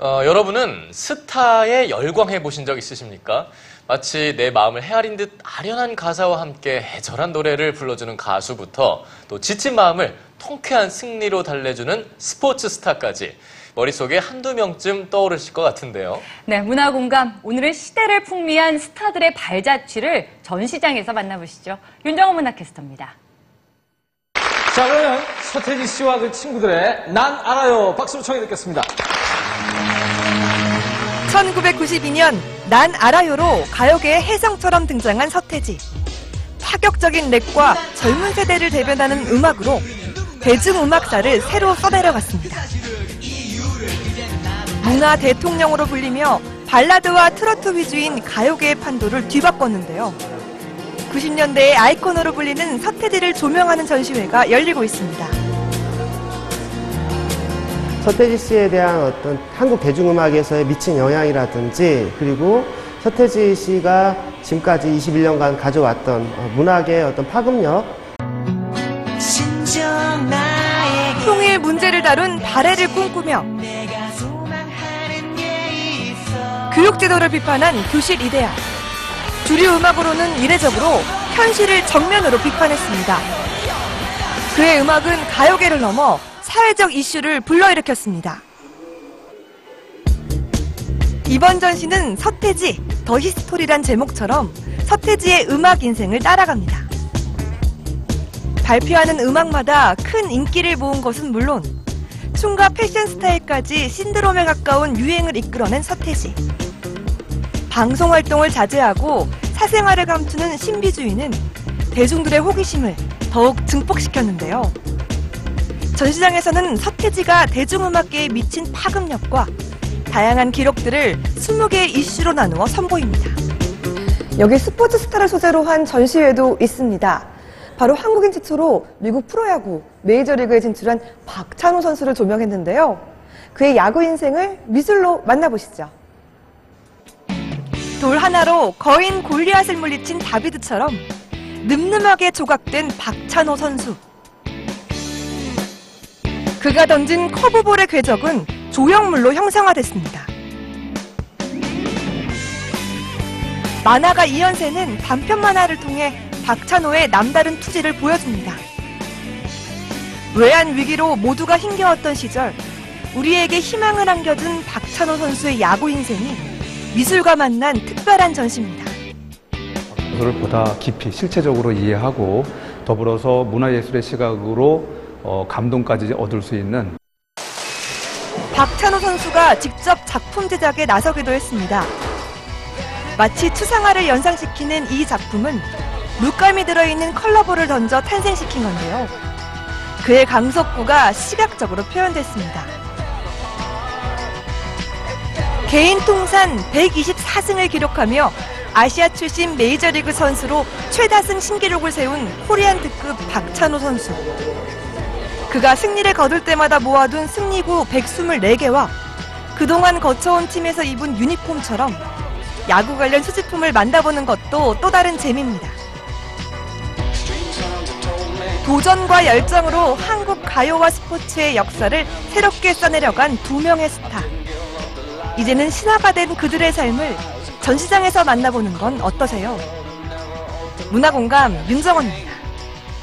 어, 여러분은 스타에 열광해 보신 적 있으십니까? 마치 내 마음을 헤아린 듯 아련한 가사와 함께 애절한 노래를 불러주는 가수부터 또 지친 마음을 통쾌한 승리로 달래주는 스포츠 스타까지 머릿속에 한두 명쯤 떠오르실 것 같은데요. 네, 문화 공감. 오늘은 시대를 풍미한 스타들의 발자취를 전시장에서 만나보시죠. 윤정원 문화캐스터입니다. 자, 그러면 서태지 씨와 그 친구들의 난 알아요. 박수로 청해 듣겠습니다. 1992년 난 알아요로 가요계의 혜성처럼 등장한 서태지. 파격적인 랩과 젊은 세대를 대변하는 음악으로 대중음악사를 새로 써내려갔습니다. 문화 대통령으로 불리며 발라드와 트로트 위주인 가요계의 판도를 뒤바꿨는데요. 90년대의 아이콘으로 불리는 서태지를 조명하는 전시회가 열리고 있습니다. 서태지 씨에 대한 어떤 한국 대중음악에서의 미친 영향이라든지 그리고 서태지 씨가 지금까지 21년간 가져왔던 어, 문학의 어떤 파급력 통일 문제를 다룬 발해를 꿈꾸며 교육제도를 비판한 교실 이데아. 주류 음악으로는 이례적으로 현실을 정면으로 비판했습니다. 그의 음악은 가요계를 넘어 사회적 이슈를 불러일으켰습니다. 이번 전시는 서태지, 더 히스토리란 제목처럼 서태지의 음악 인생을 따라갑니다. 발표하는 음악마다 큰 인기를 모은 것은 물론 춤과 패션 스타일까지 신드롬에 가까운 유행을 이끌어낸 서태지. 방송 활동을 자제하고 사생활을 감추는 신비주의는 대중들의 호기심을 더욱 증폭시켰는데요. 전시장에서는 서태지가 대중음악계에 미친 파급력과 다양한 기록들을 20개의 이슈로 나누어 선보입니다. 여기 스포츠 스타를 소재로 한 전시회도 있습니다. 바로 한국인 최초로 미국 프로야구 메이저리그에 진출한 박찬호 선수를 조명했는데요. 그의 야구 인생을 미술로 만나보시죠. 돌 하나로 거인 골리앗을 물리친 다비드처럼 늠름하게 조각된 박찬호 선수. 그가 던진 커브볼의 궤적은 조형물로 형상화됐습니다. 만화가 이연세는 단편 만화를 통해 박찬호의 남다른 투지를 보여줍니다. 외환 위기로 모두가 힘겨웠던 시절 우리에게 희망을 안겨준 박찬호 선수의 야구 인생이 미술과 만난 특별한 전시입니다. 그를 보다 깊이 실체적으로 이해하고 더불어서 문화예술의 시각으로 어, 감동까지 얻을 수 있는 박찬호 선수가 직접 작품 제작에 나서기도 했습니다. 마치 추상화를 연상시키는 이 작품은 물감이 들어있는 컬러볼을 던져 탄생시킨 건데요. 그의 강석구가 시각적으로 표현됐습니다. 개인 통산 124승을 기록하며 아시아 출신 메이저리그 선수로 최다승 신기록을 세운 코리안 특급 박찬호 선수. 그가 승리를 거둘 때마다 모아둔 승리구 124개와 그동안 거쳐온 팀에서 입은 유니폼처럼 야구 관련 수집품을 만나보는 것도 또 다른 재미입니다. 도전과 열정으로 한국 가요와 스포츠의 역사를 새롭게 써내려간 두 명의 스타. 이제는 신화가 된 그들의 삶을 전시장에서 만나보는 건 어떠세요? 문화공감 윤정원입니다.